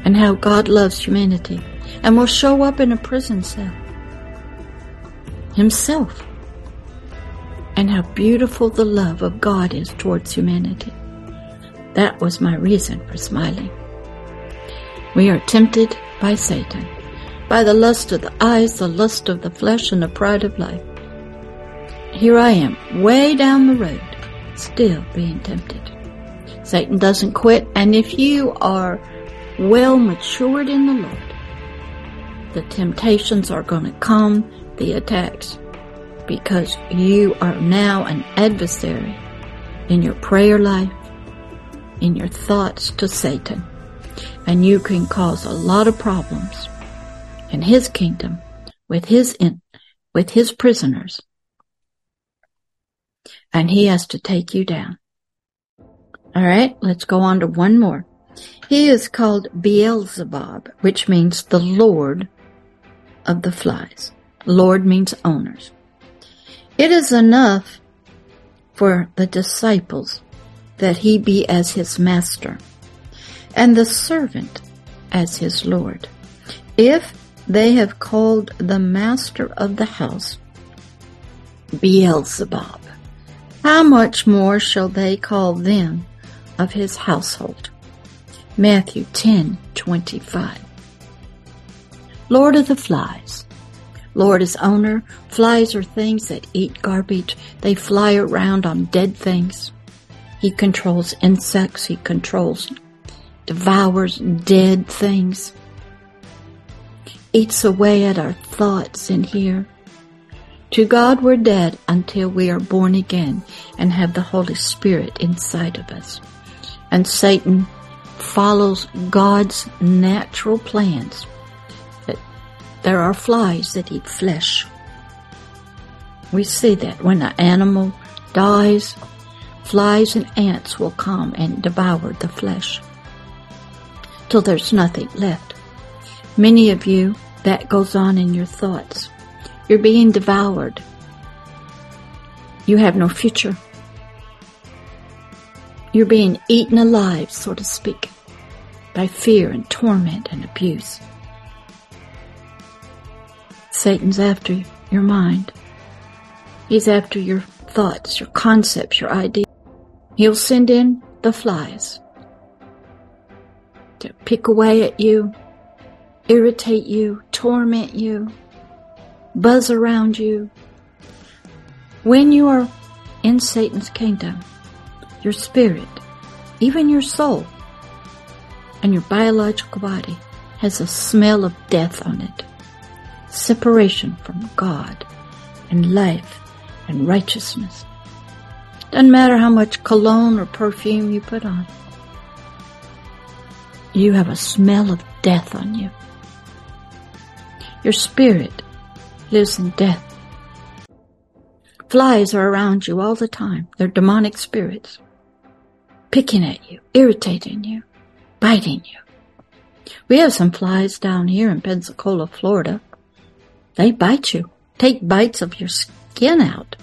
and how God loves humanity and will show up in a prison cell himself and how beautiful the love of God is towards humanity. That was my reason for smiling. We are tempted by Satan, by the lust of the eyes, the lust of the flesh, and the pride of life. Here I am, way down the road, still being tempted. Satan doesn't quit, and if you are well matured in the Lord, the temptations are going to come, the attacks, because you are now an adversary in your prayer life, in your thoughts to Satan, and you can cause a lot of problems in his kingdom with his in, with his prisoners, and he has to take you down. All right, let's go on to one more. He is called Beelzebub, which means the Lord of the flies. Lord means owners. It is enough for the disciples that he be as his master and the servant as his Lord. If they have called the master of the house Beelzebub, how much more shall they call them of his household? Matthew 10:25. Lord of the flies. Lord is owner. Flies are things that eat garbage. They fly around on dead things. He controls insects. He controls, devours dead things. Eats away at our thoughts in here. To God we're dead until we are born again and have the Holy Spirit inside of us. And Satan follows God's natural plans. There are flies that eat flesh. We see that when an animal dies, flies and ants will come and devour the flesh till there's nothing left. Many of you, that goes on in your thoughts. You're being devoured. You have no future. You're being eaten alive, so to speak, by fear and torment and abuse. Satan's after your mind. He's after your thoughts, your concepts, your ideas. He'll send in the flies to pick away at you, irritate you, torment you, buzz around you. When you are in Satan's kingdom, your spirit, even your soul, and your biological body has a smell of death on it. Separation from God and life and righteousness. Doesn't matter how much cologne or perfume you put on. You have a smell of death on you. Your spirit lives in death. Flies are around you all the time. They're demonic spirits picking at you, irritating you, biting you. We have some flies down here in Pensacola, Florida. They bite you. take bites of your skin out.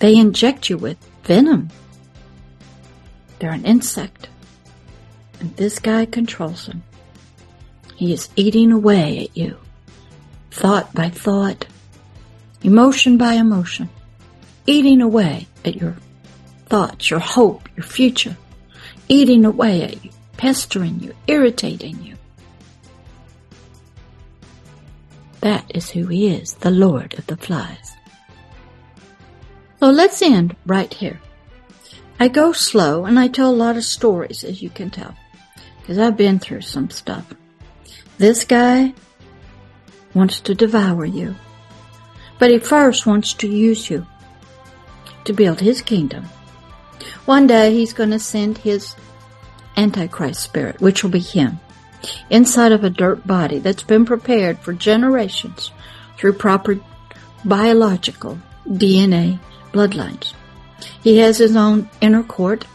They inject you with venom. They're an insect. And this guy controls them. He is eating away at you, thought by thought, emotion by emotion, eating away at your thoughts, your hope, your future, eating away at you, pestering you, irritating you. That is who he is, the Lord of the Flies. So let's end right here. I go slow and I tell a lot of stories, as you can tell, because I've been through some stuff. This guy wants to devour you, but he first wants to use you to build his kingdom. One day he's going to send his Antichrist spirit, which will be him, inside of a dirt body that's been prepared for generations through proper biological DNA bloodlines. He has his own inner court,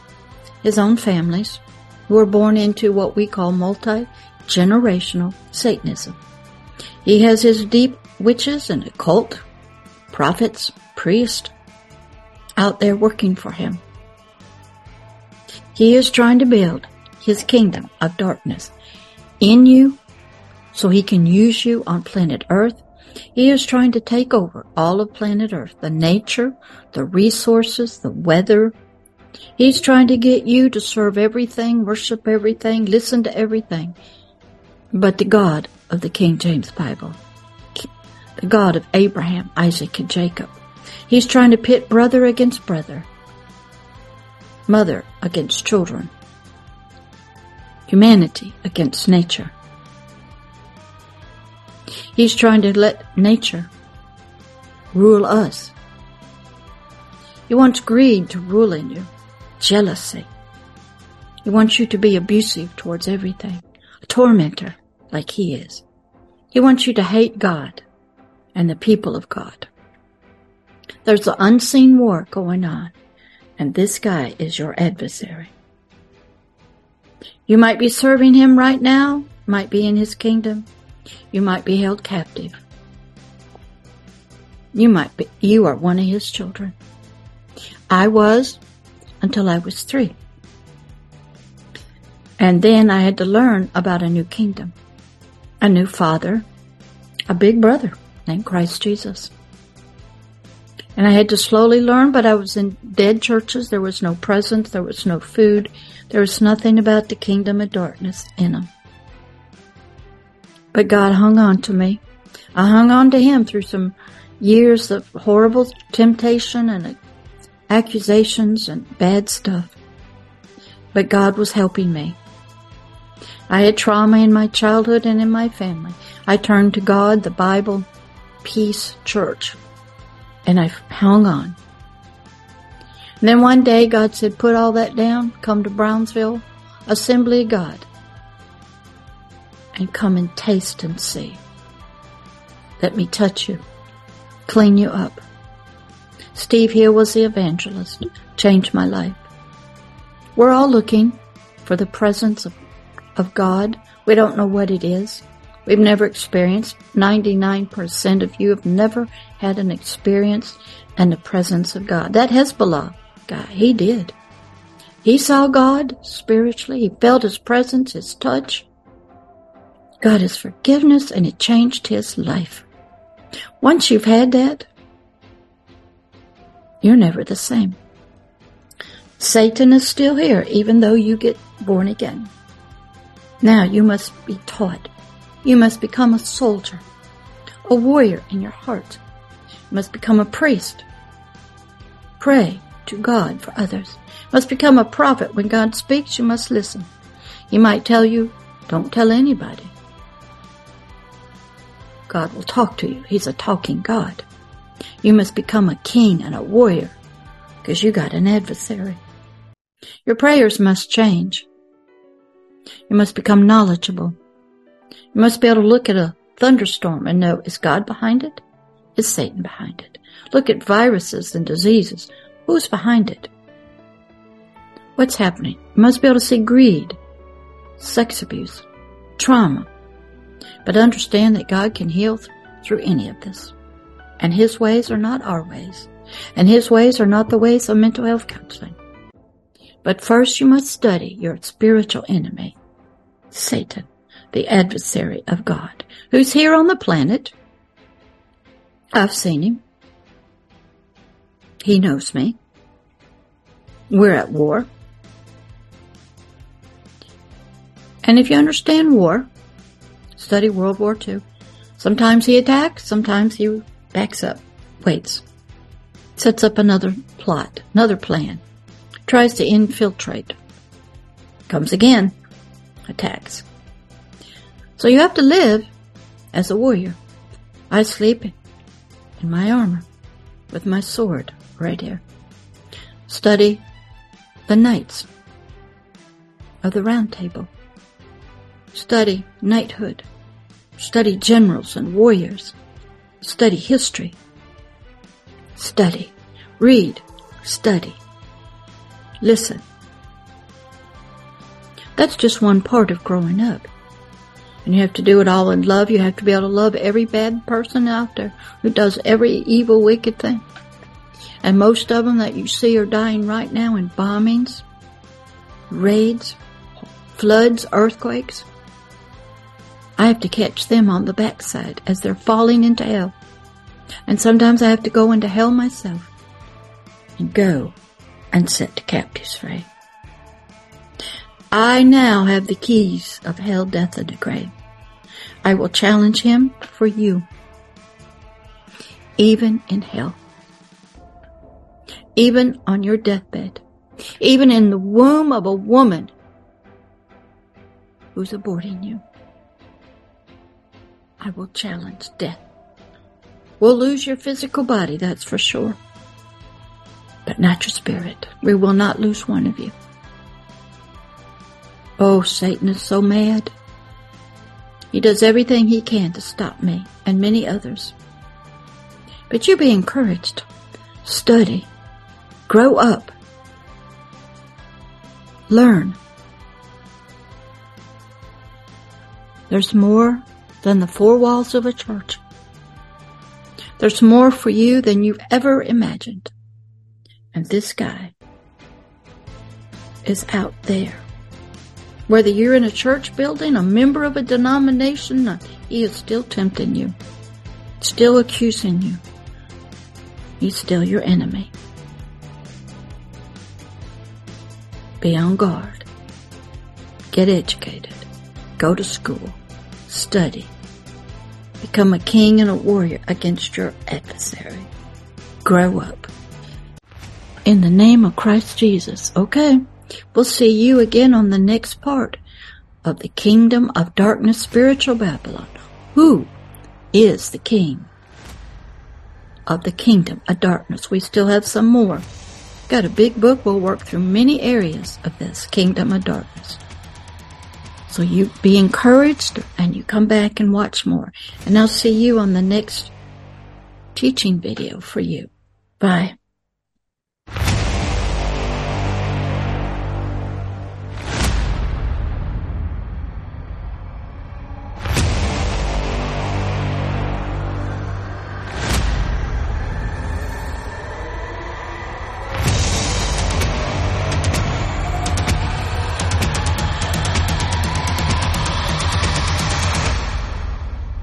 his own families, who are born into what we call multi-generational Satanism. He has his deep witches and occult, prophets, priests, out there working for him. He is trying to build his kingdom of darkness in you so he can use you on planet Earth. He is trying to take over all of planet Earth, the nature, the resources, the weather. He's trying to get you to serve everything, worship everything, listen to everything, but the God of the King James Bible, the God of Abraham, Isaac, and Jacob. He's trying to pit brother against brother, mother against children, humanity against nature. He's trying to let nature rule us. He wants greed to rule in you, jealousy. He wants you to be abusive towards everything, a tormentor like he is. He wants you to hate God and the people of God. There's an unseen war going on, and this guy is your adversary. You might be serving him right now, might be in his kingdom. You might be held captive. You might be, you are one of his children. I was until I was three. And then I had to learn about a new kingdom, a new father, a big brother named Christ Jesus. And I had to slowly learn, but I was in dead churches. There was no presence. There was no food. There was nothing about the kingdom of darkness in them. But God hung on to me. I hung on to Him through some years of horrible temptation and accusations and bad stuff. But God was helping me. I had trauma in my childhood and in my family. I turned to God, the Bible, peace, church and I hung on. And then one day God said, put all that down, come to Brownsville, Assembly of God, and come and taste and see. Let me touch you, clean you up. Steve Hill was the evangelist, changed my life. We're all looking for the presence of, of God. We don't know what it is. We've never experienced, 99% of you have never had an experience in the presence of God. That Hezbollah guy, he did. He saw God spiritually. He felt His presence, His touch. God His forgiveness, and it changed his life. Once you've had that, you're never the same. Satan is still here, even though you get born again. Now you must be taught you must become a soldier, a warrior in your heart. You must become a priest. Pray to God for others. You must become a prophet. When God speaks, you must listen. He might tell you, don't tell anybody. God will talk to you. He's a talking God. You must become a king and a warrior because you got an adversary. Your prayers must change. You must become knowledgeable. You must be able to look at a thunderstorm and know, is God behind it? Is Satan behind it? Look at viruses and diseases. Who's behind it? What's happening? You must be able to see greed, sex abuse, trauma, but understand that God can heal th- through any of this. And his ways are not our ways. And his ways are not the ways of mental health counseling. But first you must study your spiritual enemy, Satan, the adversary of God, who's here on the planet. I've seen him. He knows me. We're at war. And if you understand war, study World War II. Sometimes he attacks, sometimes he backs up, waits, sets up another plot, another plan, tries to infiltrate, comes again, attacks. So you have to live as a warrior. I sleep in my armor with my sword right here. Study the knights of the round table. Study knighthood. Study generals and warriors. Study history. Study. Read. Study. Listen. That's just one part of growing up. And you have to do it all in love. You have to be able to love every bad person out there who does every evil, wicked thing. And most of them that you see are dying right now in bombings, raids, floods, earthquakes. I have to catch them on the backside as they're falling into hell. And sometimes I have to go into hell myself and go and set the captives free. I now have the keys of hell, death, and the grave. I will challenge him for you, even in hell, even on your deathbed, even in the womb of a woman who's aborting you. I will challenge death. We'll lose your physical body, that's for sure. But not your spirit. We will not lose one of you. Oh, Satan is so mad. He does everything he can to stop me and many others. But you be encouraged. Study. Grow up. Learn. There's more than the four walls of a church. There's more for you than you've ever imagined. And this guy is out there. Whether you're in a church building, a member of a denomination, he is still tempting you, still accusing you. He's still your enemy. Be on guard. Get educated. Go to school. Study. Become a king and a warrior against your adversary. Grow up. In the name of Christ Jesus, okay? We'll see you again on the next part of the Kingdom of Darkness Spiritual Babylon. Who is the King of the Kingdom of Darkness? We still have some more. Got a big book. We'll work through many areas of this Kingdom of Darkness. So you be encouraged and you come back and watch more. And I'll see you on the next teaching video for you. Bye.